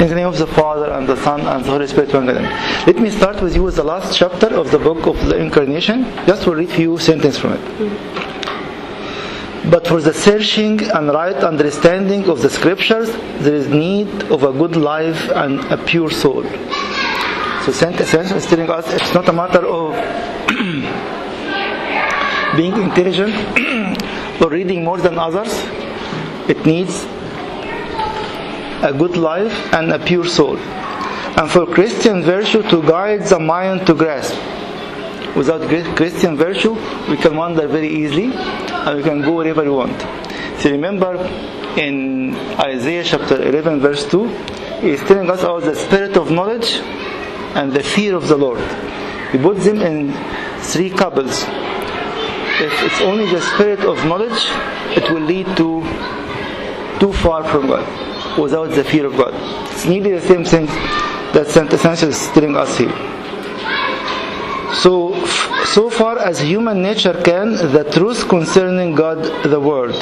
In the name of the Father and the Son and the Holy Spirit, one God. Let me start with you with the last chapter of the book of the Incarnation. Just to read few sentences from it. But for the searching and right understanding of the scriptures, there is need of a good life and a pure soul. So Saint Athanasius is telling us it's not a matter of being intelligent or reading more than others. It needs a good life and a pure soul. And for Christian virtue to guide the mind to grasp. Without Christian virtue, we can wander very easily and we can go wherever we want. So remember in Isaiah chapter 11 verse 2, he's telling us about the spirit of knowledge and the fear of the Lord. He put them in three couples. If it's only the spirit of knowledge, it will lead to too far from God without the fear of God. It's nearly the same thing that Saint Athanasius is telling us here. So, so far as human nature can, the truth concerning God, the Word,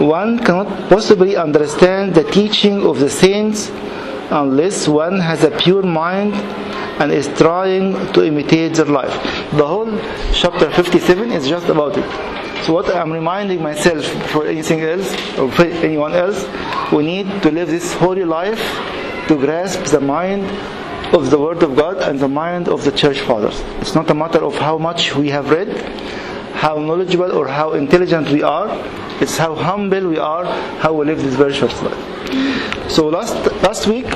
one cannot possibly understand the teaching of the saints unless one has a pure mind and is trying to imitate their life. The whole chapter 57 is just about it. So what I'm reminding myself for anything else or for anyone else, we need to live this holy life to grasp the mind of the Word of God and the mind of the Church Fathers. It's not a matter of how much we have read, how knowledgeable or how intelligent we are. It's how humble we are, how we live this virtuous life. So last last week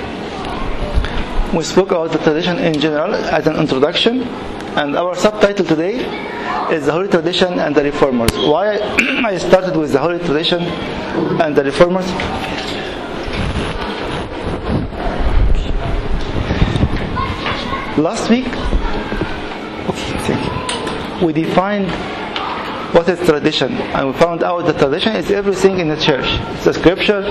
we spoke about the tradition in general as an introduction, and our subtitle today is the Holy Tradition and the Reformers. Why I started with the Holy Tradition and the Reformers? Last week, we defined what is tradition, and we found out that tradition is everything in the church: the scripture,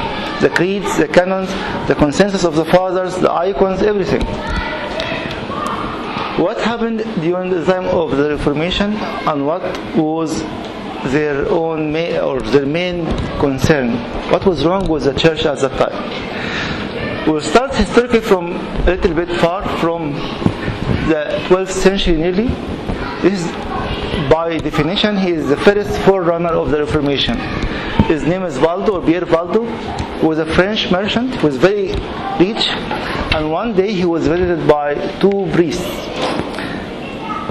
the creeds, the canons, the consensus of the fathers, the icons, everything. What happened during the time of the Reformation, and what was their own main, or their main concern? What was wrong with the church at that time? We'll start historically from a little bit far from the 12th century nearly. This is by definition, he is the first forerunner of the Reformation. His name is Valdo or Pierre Valdo, was a French merchant, who was very rich, and one day he was visited by two priests.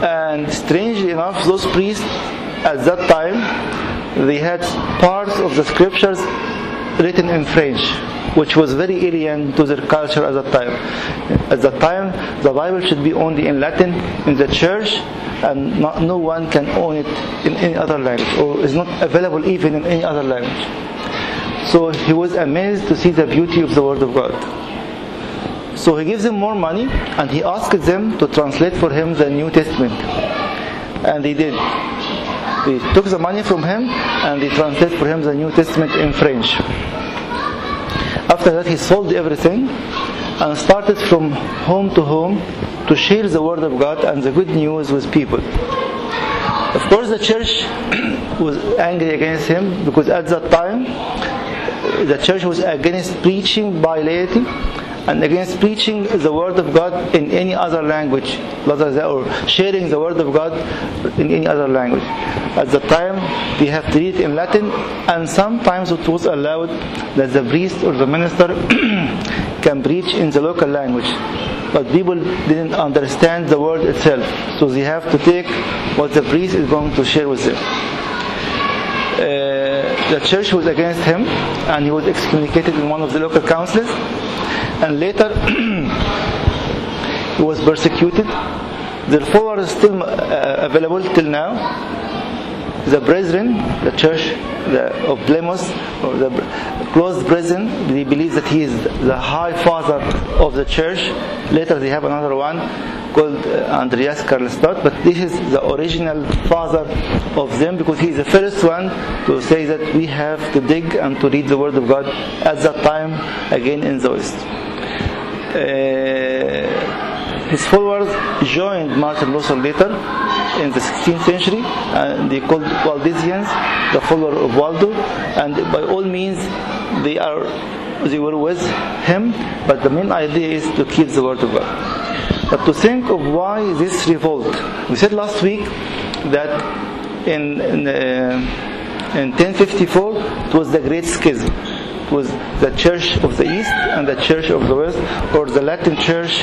And strangely enough, those priests at that time they had parts of the scriptures written in French, which was very alien to their culture at that time. At that time, the Bible should be only in Latin in the church, and not, no one can own it in any other language, or is not available even in any other language. So he was amazed to see the beauty of the Word of God. So he gives them more money, and he asked them to translate for him the New Testament, and they did. They took the money from him and they translated for him the New Testament in French. After that, he sold everything and started from home to home to share the Word of God and the good news with people. Of course, the church was angry against him because at that time the church was against preaching by laity and against preaching the word of God in any other language, or sharing the word of God in any other language. At the time, we have to read in Latin, and sometimes it was allowed that the priest or the minister can preach in the local language. But people didn't understand the word itself, so they have to take what the priest is going to share with them. Uh, the church was against him, and he was excommunicated in one of the local councils and later he was persecuted. Their followers still uh, available till now. The brethren, the church the, of Plymouth, or the close brethren, they believe that he is the high father of the church. Later they have another one called uh, Andreas Karlstadt, but this is the original father of them because he is the first one to say that we have to dig and to read the Word of God at that time again in the West. Uh, his followers joined Martin Luther later in the 16th century and they called Waldensians, the follower of Waldo, and by all means they are they were with him, but the main idea is to keep the word of God. But to think of why this revolt, we said last week that in in, uh, in 1054 it was the Great Schism. It was the Church of the East and the Church of the West, or the Latin Church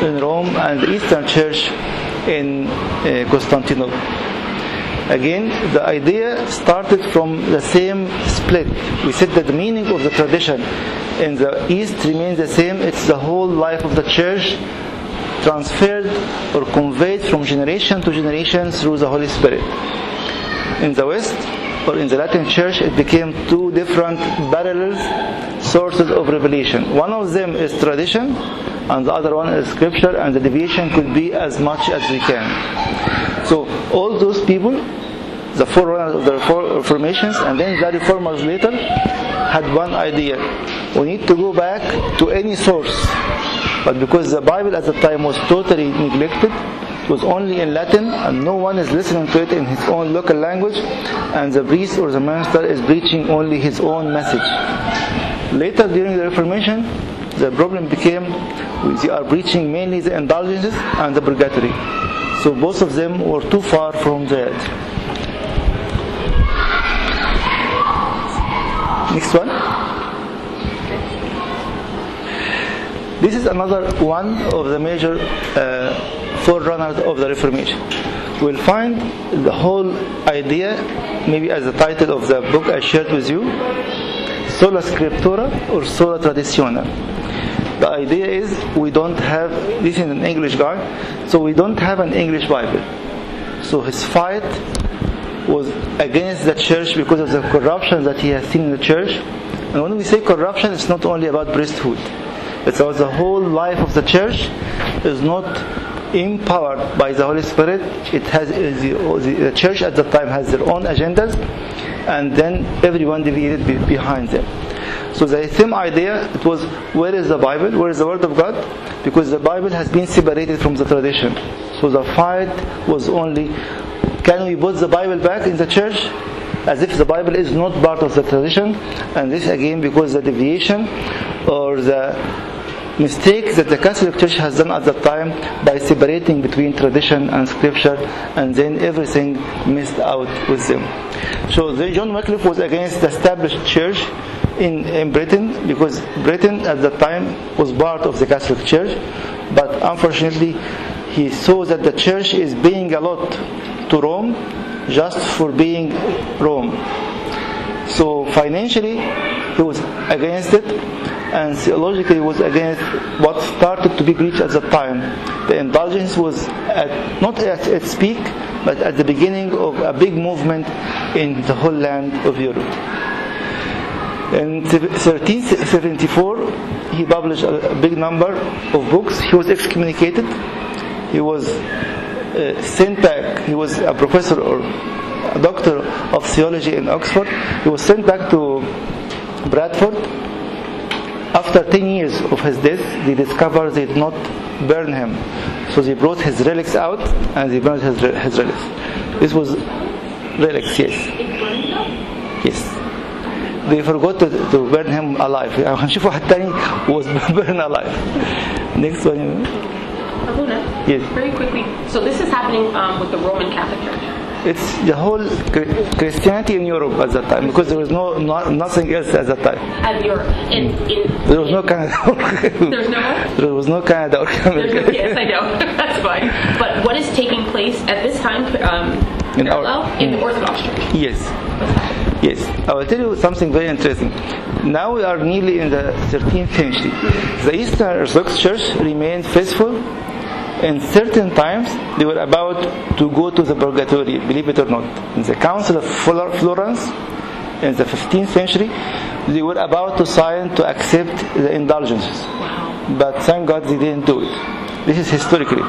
in Rome and the Eastern Church in uh, Constantinople. Again, the idea started from the same split. We said that the meaning of the tradition in the East remains the same. It's the whole life of the church transferred or conveyed from generation to generation through the Holy Spirit. In the West, or in the Latin Church, it became two different parallel sources of revelation. One of them is tradition, and the other one is scripture, and the deviation could be as much as we can. So all those people, the forerunners of the reformations, and then the reformers later, had one idea: we need to go back to any source. But because the Bible at the time was totally neglected, was only in Latin, and no one is listening to it in his own local language, and the priest or the minister is preaching only his own message. Later, during the Reformation, the problem became they are preaching mainly the indulgences and the purgatory. So both of them were too far from edge. Next one. This is another one of the major uh, forerunners of the Reformation. We'll find the whole idea, maybe as the title of the book I shared with you, sola scriptura or sola traditione. The idea is we don't have, this is an English guy, so we don't have an English Bible. So his fight was against the church because of the corruption that he has seen in the church. And when we say corruption, it's not only about priesthood. It's about the whole life of the church is not empowered by the Holy Spirit. It has uh, uh, the, the church at the time has their own agendas, and then everyone deviated behind them. So the same idea it was where is the Bible? Where is the Word of God? Because the Bible has been separated from the tradition. So the fight was only can we put the Bible back in the church? As if the Bible is not part of the tradition, and this again because the deviation or the mistake that the Catholic Church has done at that time by separating between tradition and scripture and then everything missed out with them. So John Wycliffe was against the established church in, in Britain because Britain at that time was part of the Catholic Church but unfortunately he saw that the church is paying a lot to Rome just for being Rome. So financially he was against it and theologically he was against what started to be preached at that time. The indulgence was at, not at its peak, but at the beginning of a big movement in the whole land of Europe. In 1374, he published a big number of books. He was excommunicated. He was uh, sent back. He was a professor or doctor of theology in Oxford. He was sent back to Bradford after 10 years of his death, they discovered they did not burn him. So they brought his relics out and they burned his, his relics. This was relics, yes. Yes. They forgot to, to burn him alive. هنشوف واحد تاني was burned alive. Next one. Abuna, Yes. very quickly. So this is happening um, with the Roman Catholic Church. it's the whole Christianity in Europe at that time because there was no, no nothing else at that time. At your in in. There was no Canada. There's no what? There was no Canada or no, yes, I know. That's fine. But what is taking place at this time um, In our- in the Orthodox Church? Yes. Yes. I will tell you something very interesting. Now we are nearly in the 13th century. The Eastern Orthodox Church remained faithful. In certain times, they were about to go to the purgatory, believe it or not. In the Council of Flor- Florence, in the 15th century, they were about to sign to accept the indulgences. But thank God they didn't do it. This is historically.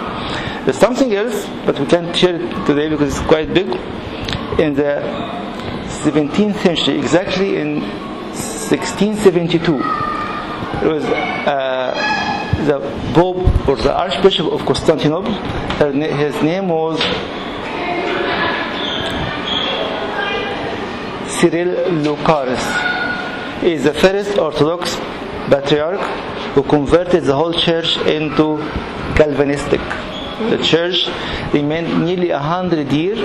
There's something else, but we can't share it today because it's quite big. In the 17th century, exactly in 1672, there was uh, the Pope or the Archbishop of Constantinople. His name was Cyril Lucaris. is the first Orthodox patriarch who converted the whole church into Calvinistic. The church remained nearly a hundred years.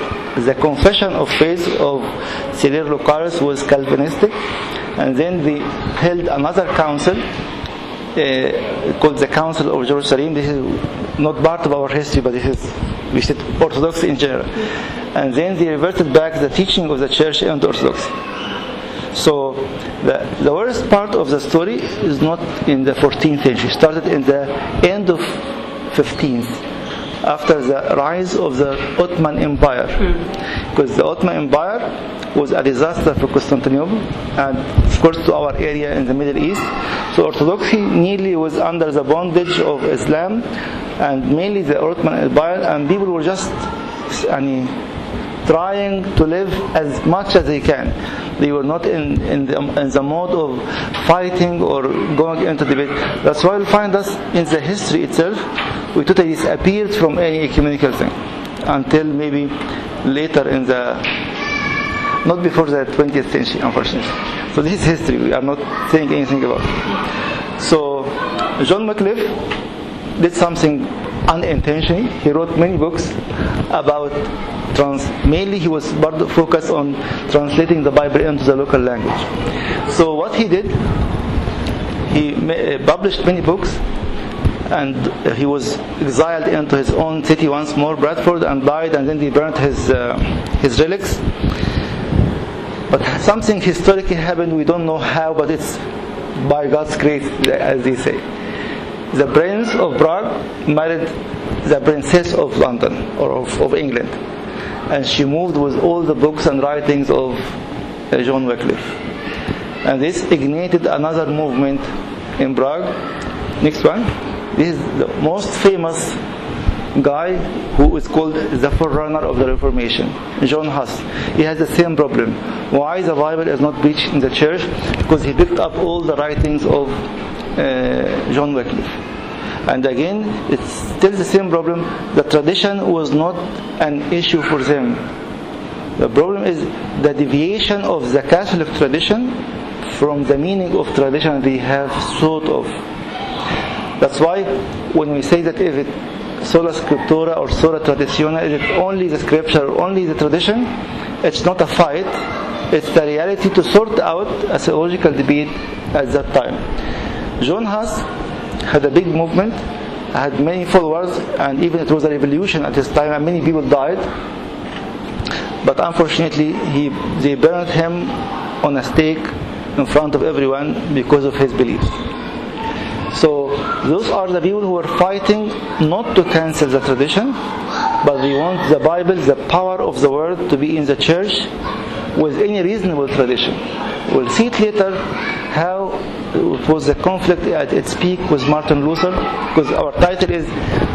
The confession of faith of Cyril Lucaris was Calvinistic, and then they held another council called the Council of Jerusalem. This is not part of our history, but this is we said Orthodox in general. And then they reverted back the teaching of the church and Orthodoxy. So the, the worst part of the story is not in the 14th century. It started in the end of 15th, after the rise of the Ottoman Empire. Hmm. Because the Ottoman Empire was a disaster for Constantinople and of course to our area in the Middle East. So Orthodoxy nearly was under the bondage of Islam and mainly the Ottoman Empire and people were just I mean, trying to live as much as they can. They were not in, in, the, in the mode of fighting or going into debate. That's why we find us in the history itself, we totally disappeared from any ecumenical thing until maybe later in the, not before the 20th century, unfortunately. So this is history. We are not saying anything about it. So John Wycliffe did something unintentionally. He wrote many books about trans. Mainly, he was focused on translating the Bible into the local language. So what he did, he published many books, and he was exiled into his own city once more, Bradford, and died. And then he burnt his uh, his relics. But something historically happened. We don't know how, but it's by God's grace, as they say the Prince of Prague married the Princess of London or of, of England, and she moved with all the books and writings of uh, John Wycliffe. And this ignited another movement in Prague. Next one. This is the most famous guy who is called the forerunner of the Reformation, John Huss. He has the same problem. Why the Bible is not preached in the church? Because he picked up all the writings of uh, John Wycliffe. And again, it's still the same problem. The tradition was not an issue for them. The problem is the deviation of the Catholic tradition from the meaning of tradition they have thought of. That's why when we say that if it sola scriptura or sola traditione, is it only the scripture, only the tradition? It's not a fight. It's the reality to sort out a theological debate at that time. John Huss had a big movement, had many followers, and even it was a revolution at his time, and many people died. But unfortunately, he, they burned him on a stake in front of everyone because of his beliefs. So those are the people who are fighting not to cancel the tradition, but they want the Bible, the power of the word, to be in the church with any reasonable tradition. We'll see it later how it was a conflict at its peak with Martin Luther, because our title is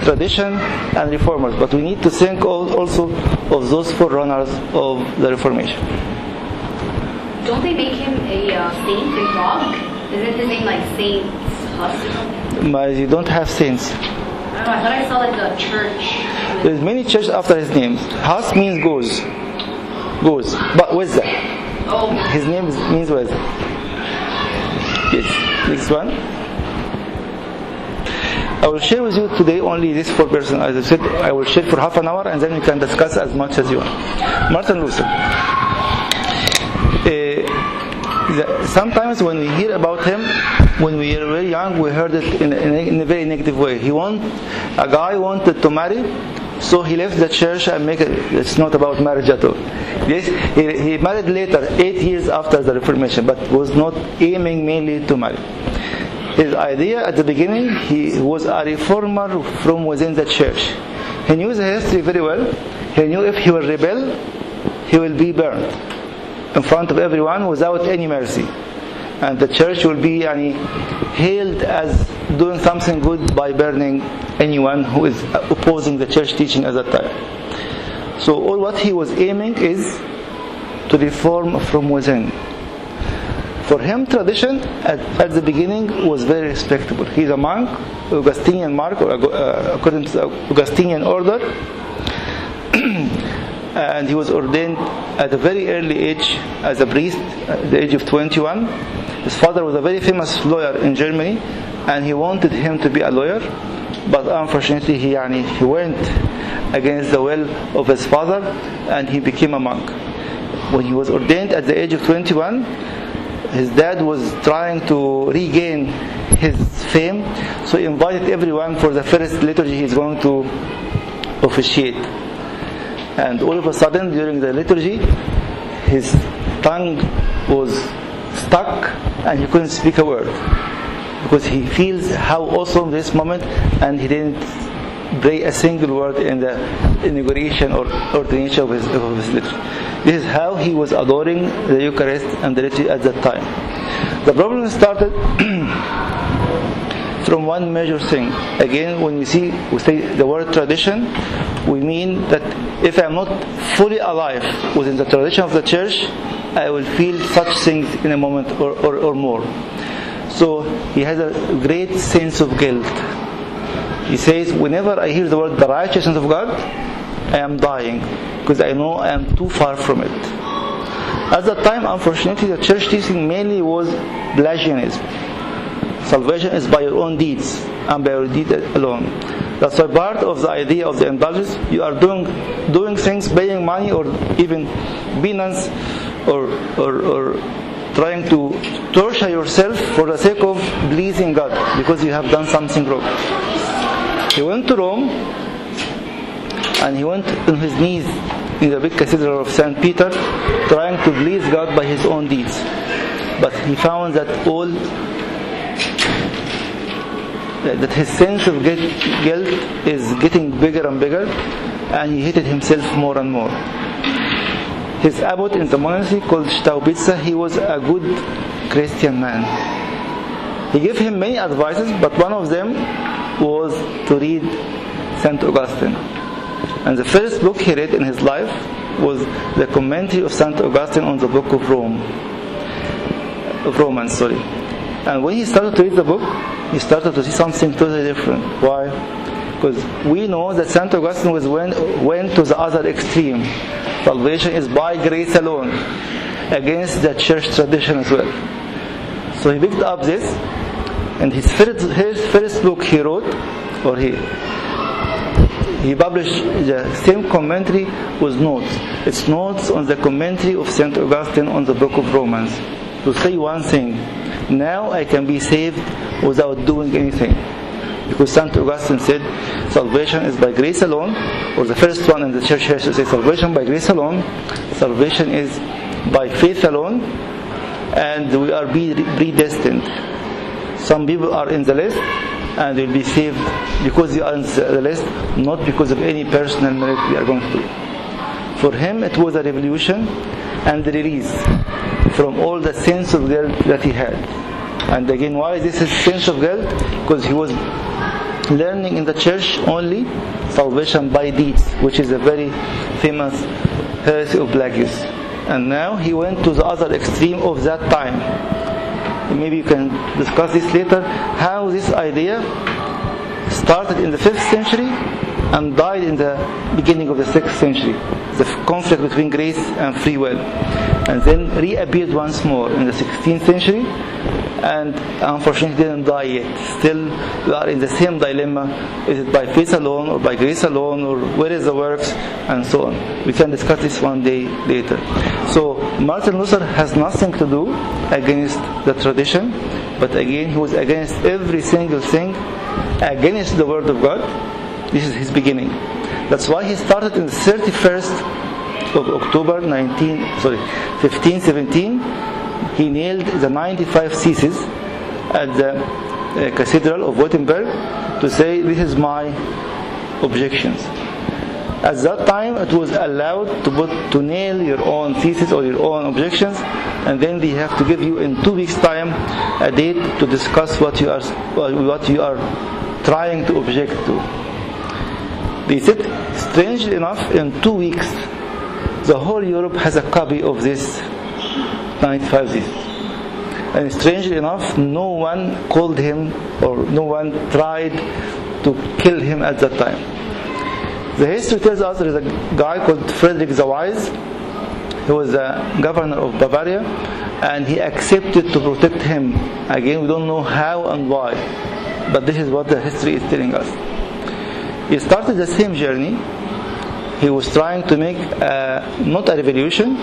Tradition and Reformers, but we need to think also of those forerunners of the Reformation. Don't they make him a uh, saint in Prague? Isn't his name like Saint something? But you don't have saints. I don't know, I thought I saw like a church. There's many churches after his name. Huss means goes. Goes. But wisdom. Oh, His name means wisdom. Yes. Next one. I will share with you today only this four person. As I said, I will share for half an hour and then we can discuss as much as you want. Martin Luther. Uh, sometimes when we hear about him, when we were very young, we heard it in, in, a, in a very negative way. He want a guy wanted to marry, so he left the church and make it. It's not about marriage at all. Yes, he, he married later, eight years after the Reformation, but was not aiming mainly to marry. His idea at the beginning, he was a reformer from within the church. He knew the history very well. He knew if he will rebel, he will be burned in front of everyone without any mercy. And the church will be yani, hailed as doing something good by burning anyone who is opposing the church teaching at that time. So all what he was aiming is to reform from within. For him, tradition at, at the beginning was very respectable. He's a monk, Augustinian monk, or, uh, according to the Augustinian order, and he was ordained at a very early age as a priest, at the age of 21. His father was a very famous lawyer in Germany and he wanted him to be a lawyer but unfortunately he, yani, he went against the will of his father and he became a monk. When he was ordained at the age of 21, his dad was trying to regain his fame so he invited everyone for the first liturgy he's going to officiate. And all of a sudden during the liturgy his tongue was stuck and he couldn't speak a word because he feels how awesome this moment and he didn't pray a single word in the inauguration or ordination of his, of his liturgy. This is how he was adoring the Eucharist and the liturgy at that time. The problem started from one major thing. Again, when we see we say the word tradition, we mean that if I'm not fully alive within the tradition of the church, I will feel such things in a moment or, or, or more. So he has a great sense of guilt. He says, whenever I hear the word the righteousness of God, I am dying because I know I am too far from it. At that time, unfortunately, the church teaching mainly was Pelagianism. Salvation is by your own deeds and by your deed alone. That's why part of the idea of the indulgence, you are doing doing things, paying money, or even penance, or, or, or trying to torture yourself for the sake of pleasing God because you have done something wrong. He went to Rome and he went on his knees in the big cathedral of St. Peter trying to please God by his own deeds. But he found that all that his sense of guilt is getting bigger and bigger and he hated himself more and more. His abbot in the monastery called Staubitza, he was a good Christian man. He gave him many advices, but one of them was to read St. Augustine. And the first book he read in his life was the commentary of St. Augustine on the book of Rome. Of Romans, sorry. And when he started to read the book, he started to see something totally different. Why? Because we know that St. Augustine was went, went to the other extreme. Salvation is by grace alone, against the church tradition as well. So he picked up this, and his first, his first book he wrote, or he he published the same commentary with notes. It's notes on the commentary of St. Augustine on the book of Romans. To say one thing, now I can be saved without doing anything. Because St. Augustine said, salvation is by grace alone, or the first one in the church has to say, salvation by grace alone, salvation is by faith alone, and we are predestined. Some people are in the list, and will be saved because they are in the list, not because of any personal merit we are going to do. For him, it was a revolution and the release from all the sense of guilt that he had. And again, why is this a sense of guilt? Because he was learning in the church only salvation by deeds, which is a very famous heresy of Pelagius. And now he went to the other extreme of that time. Maybe you can discuss this later. How this idea started in the 5th century and died in the beginning of the 6th century. The conflict between grace and free will. And then reappeared once more in the 16th century and unfortunately didn't die yet. Still, we are in the same dilemma. Is it by faith alone or by grace alone or where is the works and so on. We can discuss this one day later. So Martin Luther has nothing to do against the tradition, but again he was against every single thing, against the word of God. This is his beginning. That's why he started in the 31st of October 19 sorry 1517 he nailed the 95 theses at the uh, Cathedral of Wittenberg to say, This is my objections. At that time, it was allowed to put to nail your own thesis or your own objections, and then they have to give you in two weeks' time a date to discuss what you are what you are trying to object to. They said, strangely enough, in two weeks, the whole Europe has a copy of this 95 thesis. And strangely enough, no one called him or no one tried to kill him at that time. The history tells us there is a guy called Frederick the Wise. He was a governor of Bavaria and he accepted to protect him. Again, we don't know how and why, but this is what the history is telling us. He started the same journey. He was trying to make uh, not a revolution,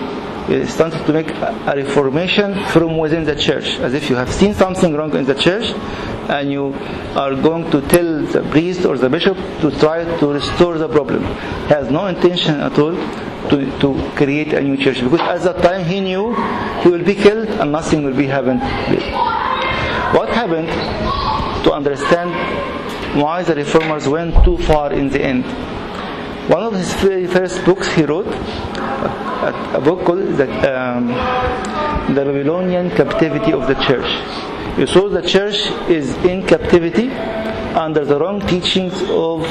he started to make a reformation from within the church, as if you have seen something wrong in the church and you are going to tell the priest or the bishop to try to restore the problem. He has no intention at all to, to create a new church because at that time he knew he will be killed and nothing will be happened. What happened to understand why the reformers went too far in the end? One of his very first books he wrote, a, a book called the, um, the Babylonian Captivity of the Church. You saw the church is in captivity under the wrong teachings of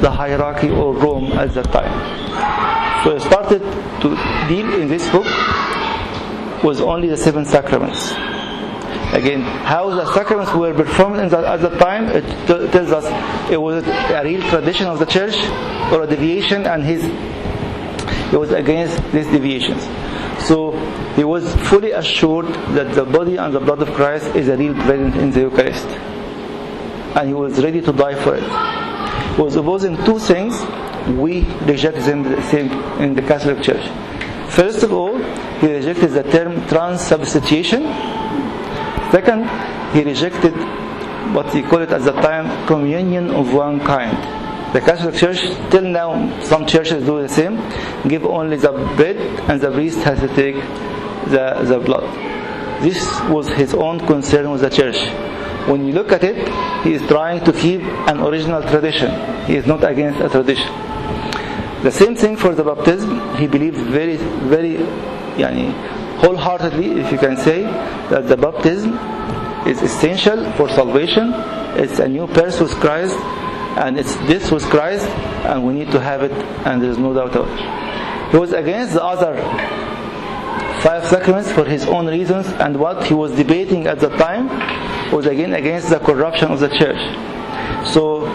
the hierarchy of Rome at that time. So he started to deal in this book with only the seven sacraments. Again, how the sacraments were performed the, at that time, it t- tells us it was a real tradition of the church or a deviation, and his he was against these deviations. So he was fully assured that the body and the blood of Christ is a real presence in the Eucharist. And he was ready to die for it. He was opposing two things we reject them the in the Catholic Church. First of all, he rejected the term transubstantiation. Second, he rejected what he called it at the time communion of one kind. The Catholic Church, till now, some churches do the same, give only the bread and the priest has to take the, the blood. This was his own concern with the church. When you look at it, he is trying to keep an original tradition. He is not against a tradition. The same thing for the baptism. He believed very, very, yani, wholeheartedly, if you can say, that the baptism is essential for salvation. It's a new birth with Christ, and it's this with Christ, and we need to have it, and there is no doubt about it. He was against the other five sacraments for his own reasons, and what he was debating at the time was again against the corruption of the church. So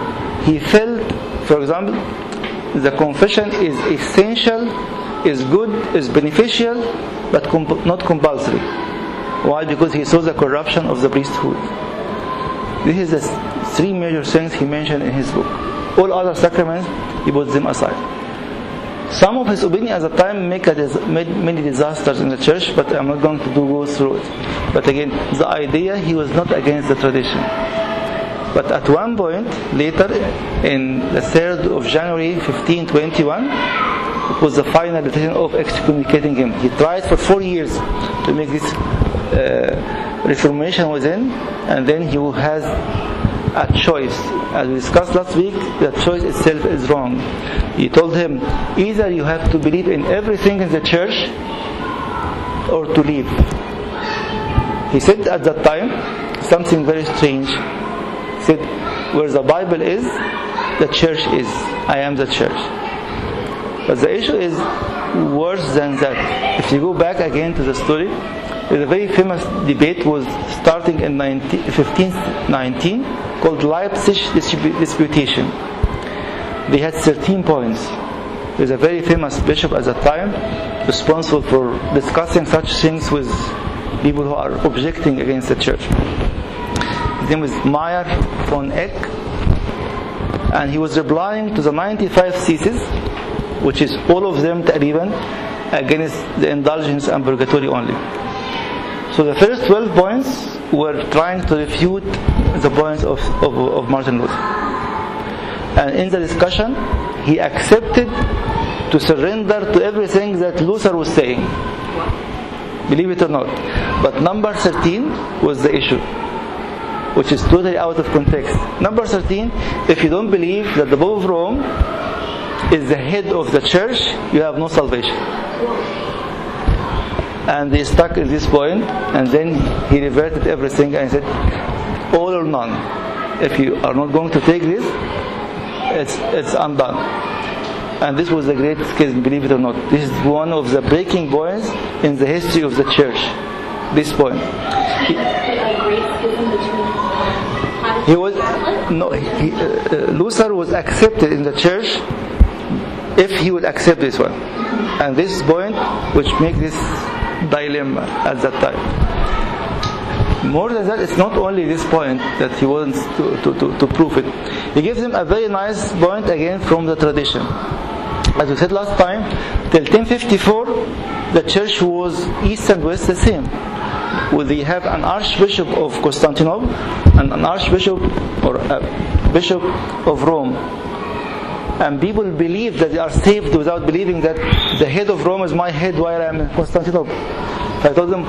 he felt, for example, the confession is essential, is good, is beneficial, but comp- not compulsory. Why? Because he saw the corruption of the priesthood. This is the three major things he mentioned in his book. All other sacraments, he put them aside. Some of his opinion at the time make made many disasters in the church, but I'm not going to do, go through it. But again, the idea he was not against the tradition. But at one point later, in the 3rd of January 1521, it was the final decision of excommunicating him. He tried for four years to make this uh, reformation within, and then he has a choice. As we discussed last week, the choice itself is wrong. He told him, either you have to believe in everything in the church or to leave. He said at that time something very strange. He said, where the Bible is, the church is. I am the church. But the issue is worse than that. If you go back again to the story, the very famous debate was starting in 19, 1519 called Leipzig Disputation. They had 13 points. There's a very famous bishop at that time responsible for discussing such things with people who are objecting against the church. His name was Meyer von Eck, and he was replying to the 95 theses, which is all of them even against the indulgence and purgatory only. So the first 12 points were trying to refute the points of, of, of Martin Luther. And in the discussion, he accepted to surrender to everything that Luther was saying. Believe it or not. But number 13 was the issue, which is totally out of context. Number 13, if you don't believe that the Pope of Rome is the head of the church, you have no salvation. And he stuck at this point, and then he reverted everything and said, all or none. If you are not going to take this, it's, it's undone. And this was a great schism, believe it or not. This is one of the breaking points in the history of the church. This point. He, he was no. He, uh, Luther was accepted in the church if he would accept this one, and this point, which makes this dilemma at that time. More than that, it's not only this point that he wants to, to, to, to prove it. He gives him a very nice point again from the tradition. As we said last time, till 1054, the church was east and west the same. Well, they have an archbishop of Constantinople and an archbishop or a bishop of Rome. And people believe that they are saved without believing that the head of Rome is my head while I'm in Constantinople. I told them,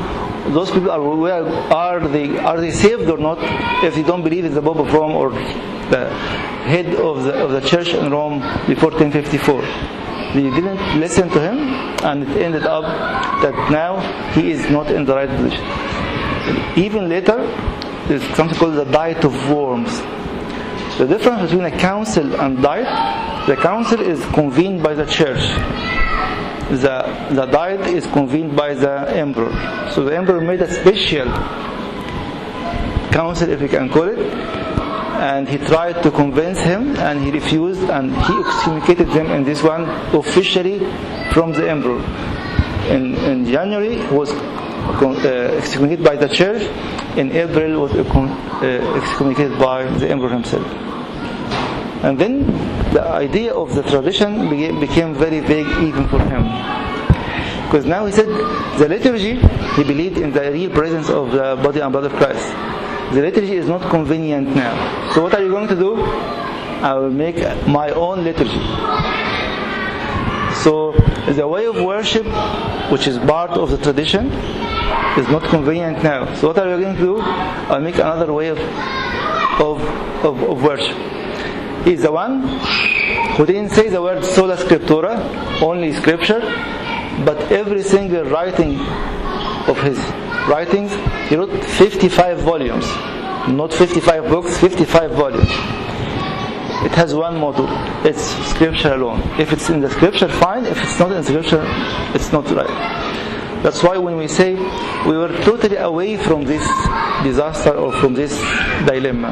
those people are where are they are they saved or not if they don't believe in the Pope of Rome or the head of the of the church in Rome before 1054. They didn't listen to him, and it ended up that now he is not in the right position. Even later, there's something called the Diet of Worms. The difference between a council and diet, the council is convened by the church. The, the diet is convened by the emperor. So the emperor made a special council, if you can call it, and he tried to convince him, and he refused, and he excommunicated them in this one officially from the emperor. In, in January, he was uh, excommunicated by the church. In April, was uh, excommunicated by the emperor himself. And then the idea of the tradition became very vague even for him. Because now he said the liturgy, he believed in the real presence of the body and blood of Christ. The liturgy is not convenient now. So what are you going to do? I will make my own liturgy. So the way of worship, which is part of the tradition, is not convenient now. So what are we going to do? I'll make another way of, of, of, of worship. He's the one who didn't say the word sola scriptura, only scripture, but every single writing of his writings, he wrote 55 volumes. Not 55 books, 55 volumes. It has one motto it's scripture alone. If it's in the scripture, fine. If it's not in scripture, it's not right. That's why when we say we were totally away from this disaster or from this dilemma,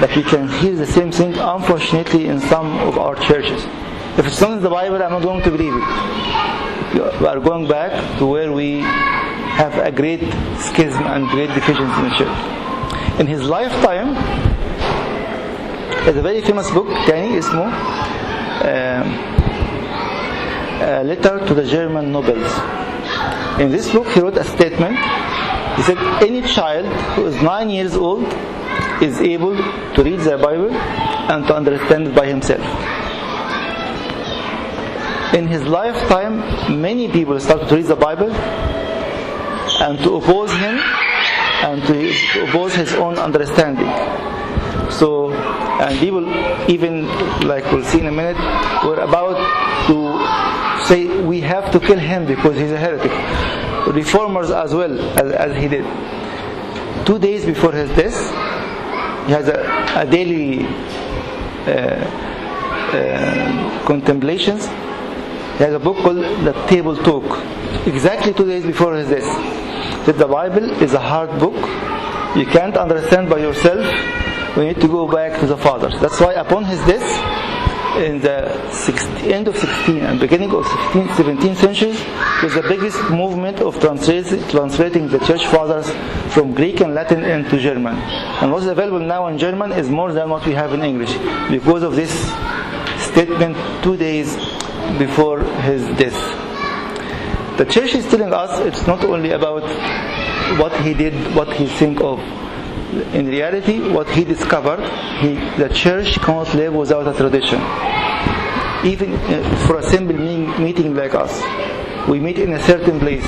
that we can hear the same thing, unfortunately, in some of our churches. If it's not in the Bible, I'm not going to believe it. We are going back to where we have a great schism and great divisions in the church. In his lifetime, there's a very famous book, تاني اسمه a letter to the German nobles. in this book, he wrote a statement. He said, any child who is nine years old is able to read the Bible and to understand it by himself. In his lifetime, many people started to read the Bible and to oppose him and to oppose his own understanding. So, and people, even like we'll see in a minute, were about to say we have to kill him because he's a heretic. Reformers as well as, as he did. Two days before his death, he has a, a daily uh, uh, contemplations. He has a book called The Table Talk. Exactly two days before his death, that the Bible is a hard book. You can't understand by yourself. We need to go back to the fathers. That's why upon his death, in the 16, end of 16 and beginning of 16th, 17th centuries, was the biggest movement of translating the church fathers from Greek and Latin into German. And what's available now in German is more than what we have in English because of this statement two days before his death. The church is telling us it's not only about what he did, what he think of. In reality, what he discovered, he, the church cannot live without a tradition. Even uh, for a simple meeting like us, we meet in a certain place,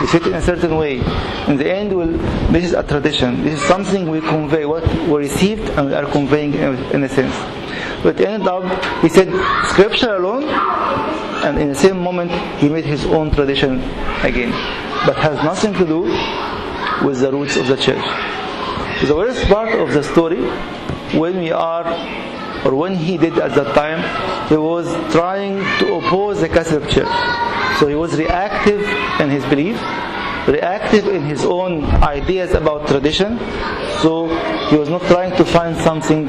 we sit in a certain way. In the end, we'll, this is a tradition. This is something we convey, what we received and we are conveying in, in a sense. But ended up, he said, scripture alone, and in the same moment, he made his own tradition again. But has nothing to do with the roots of the church. The worst part of the story, when we are, or when he did at that time, he was trying to oppose the Catholic Church. So he was reactive in his belief, reactive in his own ideas about tradition. So he was not trying to find something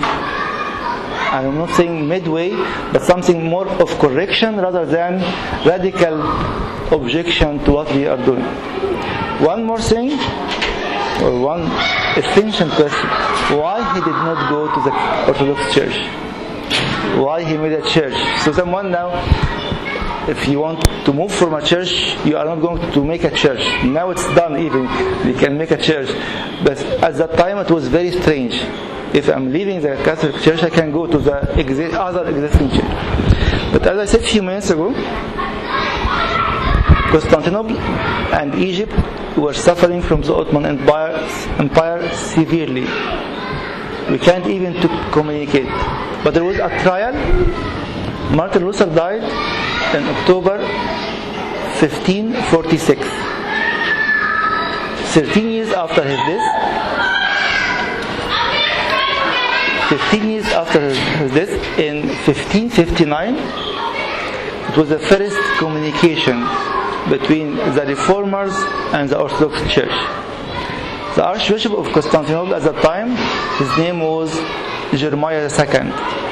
I'm not saying midway, but something more of correction rather than radical objection to what we are doing. One more thing, or one essential question why he did not go to the Orthodox Church? Why he made a church? So, someone now if you want to move from a church, you are not going to make a church. Now it's done even. You can make a church. But at that time it was very strange. If I'm leaving the Catholic Church, I can go to the other existing church. But as I said a few minutes ago, Constantinople and Egypt were suffering from the Ottoman Empire, Empire severely. We can't even to communicate. But there was a trial. Martin Luther died in October 1546. 13 years after his death, 15 years after his death, in 1559, it was the first communication between the reformers and the Orthodox Church. The Archbishop of Constantinople at that time, his name was Jeremiah II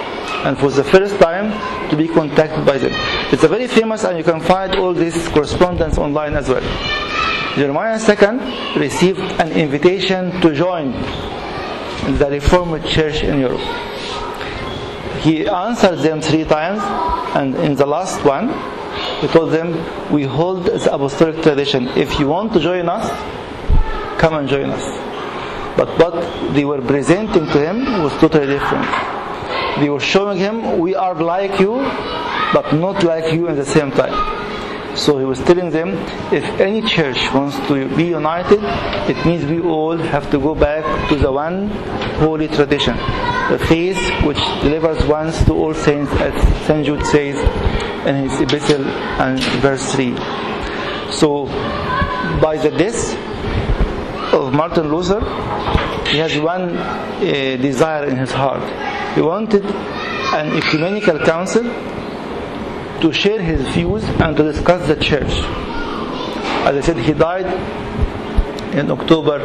and for the first time to be contacted by them. It's a very famous and you can find all this correspondence online as well. Jeremiah II received an invitation to join the Reformed Church in Europe. He answered them three times and in the last one he told them, we hold the apostolic tradition. If you want to join us, come and join us. But what they were presenting to him was totally different they were showing him we are like you but not like you at the same time so he was telling them if any church wants to be united it means we all have to go back to the one holy tradition the faith which delivers once to all saints as st jude says in his epistle and verse 3 so by the death of martin luther he has one uh, desire in his heart he wanted an ecumenical council to share his views and to discuss the church. As I said, he died in October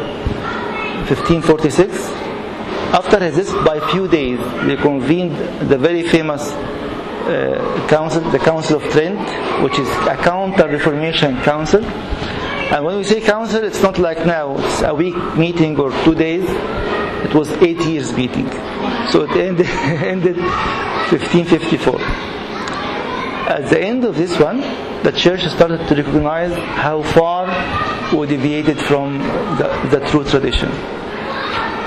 1546. After his death, by a few days, they convened the very famous uh, council, the Council of Trent, which is a counter-reformation council. And when we say council, it's not like now, it's a week meeting or two days. It was eight years meeting. So it ended, ended 1554. At the end of this one, the church started to recognize how far we deviated from the, the true tradition.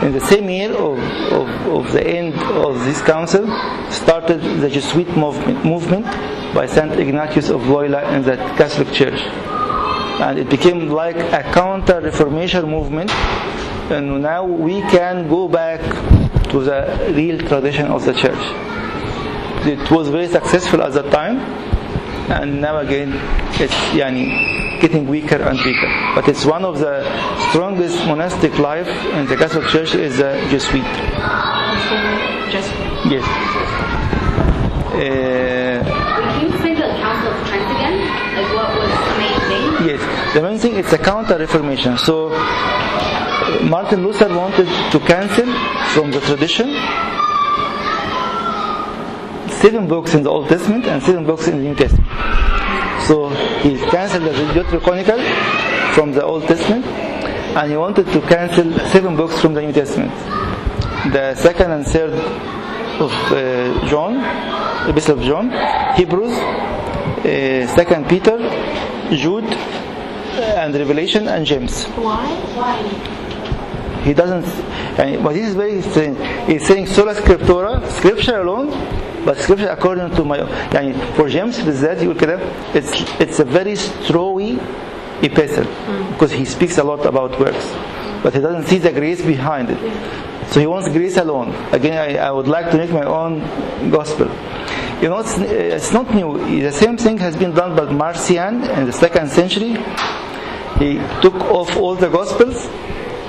In the same year of, of, of the end of this council, started the Jesuit movement, movement by Saint Ignatius of Loyola in the Catholic Church. And it became like a counter-reformation movement and now we can go back to the real tradition of the church. It was very successful at that time, and now again it's yani, getting weaker and weaker. But it's one of the strongest monastic life in the Catholic Church is the Jesuit. Yes. Uh, Can you explain the Council of Trent again? Like what was the main thing? Yes, the main thing is a counter reformation. So Martin Luther wanted to cancel from the tradition seven books in the Old Testament and seven books in the New Testament. So he canceled the Deuterocanonical from the Old Testament and he wanted to cancel seven books from the New Testament. The second and third of uh, John, Epistle of John, Hebrews, uh, Second Peter, Jude, and Revelation and James. Why? Why? He doesn't, and, but this is very strange. He's saying sola scriptura, scripture alone, but scripture, according to my, yani for James it's it's a very strawy epistle mm. because he speaks a lot about works, but he doesn't see the grace behind it. So he wants grace alone. Again, I, I would like to make my own gospel. You know, it's, uh, it's not new. The same thing has been done by Marcion in the second century. He took off all the gospels.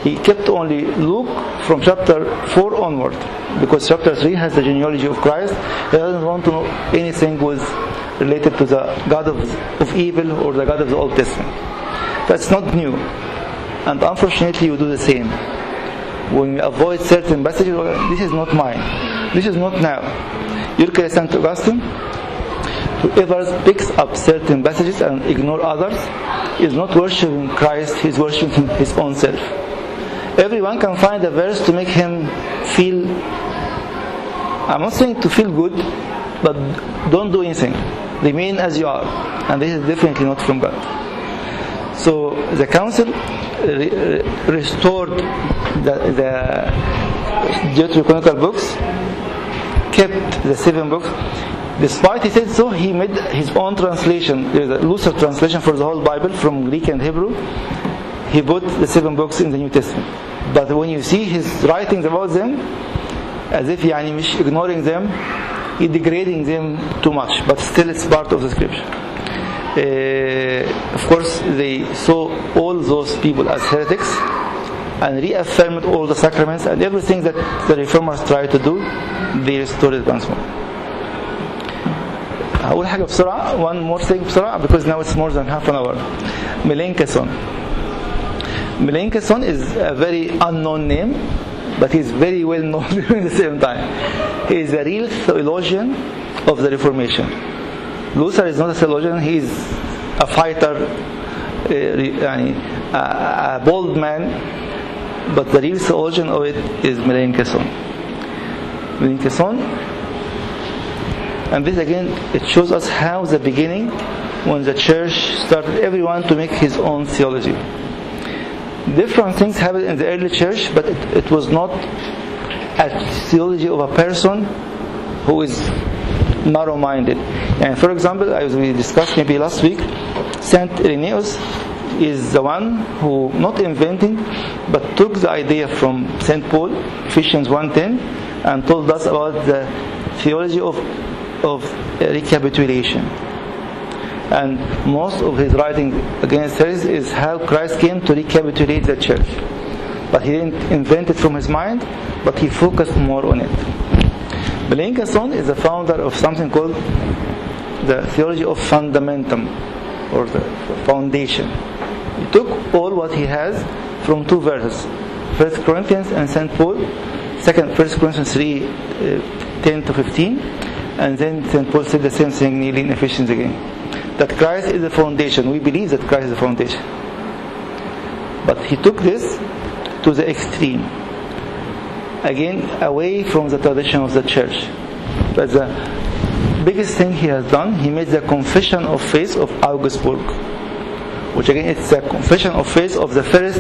He kept only Luke from chapter 4 onward because chapter 3 has the genealogy of Christ. He doesn't want to know anything was related to the God of, of evil or the God of the Old Testament. That's not new. And unfortunately, you do the same. When you avoid certain passages, well, oh, this is not mine. This is not now. At St. Augustine. Whoever picks up certain passages and ignore others is not worshiping Christ, he's worshiping his own self. Everyone can find a verse to make him feel, I'm not saying to feel good, but don't do anything. Remain as you are. And this is definitely not from God. So the council re- restored the, the Deuterocanonical books, kept the seven books. Despite he said so, he made his own translation. There's a looser translation for the whole Bible from Greek and Hebrew He put the seven books in the New Testament. But when you see his writings about them, as if يعني مش ignoring them, he degrading them too much, but still it's part of the scripture. Uh, of course, they saw all those people as heretics and reaffirmed all the sacraments and everything that the reformers tried to do, they restored it once more. هقول حاجة بسرعة one more thing بسرعة because now it's more than half an hour Melanchthon Melanchthon is a very unknown name, but he's very well known during the same time. He is a real theologian of the Reformation. Luther is not a theologian, he is a fighter, eh, a, a bold man, but the real theologian of it is Melanchthon. Melanchthon and this again, it shows us how the beginning, when the church started everyone to make his own theology. Different things happened in the early church, but it, it was not a theology of a person who is narrow-minded. And for example, as we discussed maybe last week, Saint Irenaeus is the one who not inventing, but took the idea from Saint Paul, Ephesians 1:10, and told us about the theology of of recapitulation. And most of his writing against heresies is how Christ came to recapitulate the church. But he didn't invent it from his mind, but he focused more on it. Melanchthon is the founder of something called the theology of fundamentum, or the foundation. He took all what he has from two verses, 1 Corinthians and St. Paul, second 1 Corinthians 3, uh, 10 to 15, and then St. Paul said the same thing nearly in Ephesians again. That Christ is the foundation. We believe that Christ is the foundation. But he took this to the extreme. Again, away from the tradition of the church. But the biggest thing he has done, he made the confession of faith of Augsburg. Which again, it's a confession of faith of the first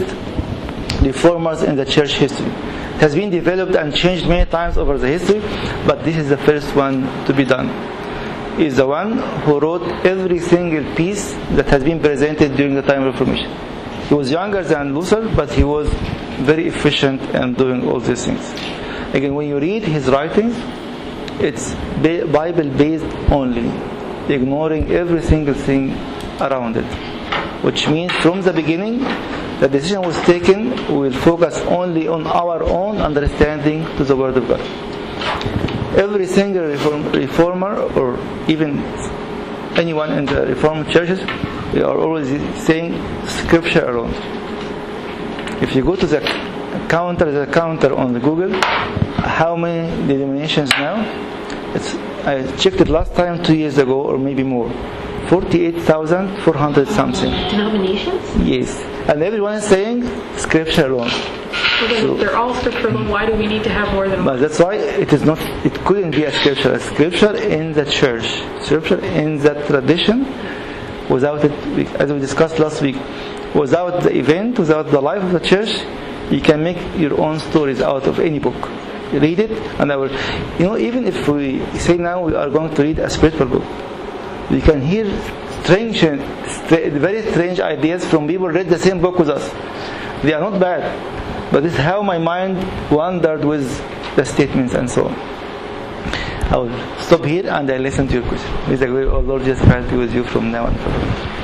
reformers in the church history It has been developed and changed many times over the history, but this is the first one to be done. Is the one who wrote every single piece that has been presented during the time of Reformation. He was younger than Luther, but he was very efficient in doing all these things. Again, when you read his writings, it's Bible based only, ignoring every single thing around it. Which means from the beginning, the decision was taken, we will focus only on our own understanding to the Word of God. Every single reform, reformer, or even anyone in the Reformed churches, they are always saying Scripture alone. If you go to the counter, the counter on the Google, how many denominations now? It's, I checked it last time two years ago, or maybe more. 48,400 something. Denominations? Yes. And everyone is saying scripture alone. Well, they're all scripture alone, why do we need to have more than But one? that's why it is not, it couldn't be a scripture. A scripture in the church. Scripture in that tradition. Without it, as we discussed last week, without the event, without the life of the church, you can make your own stories out of any book. Read it, and I will, you know, even if we say now we are going to read a spiritual book, we can hear strange, stra- very strange ideas from people who read the same book with us. They are not bad, but this is how my mind wandered with the statements and so on. I will stop here and I listen to your question. May the Lord Christ be with you from now on.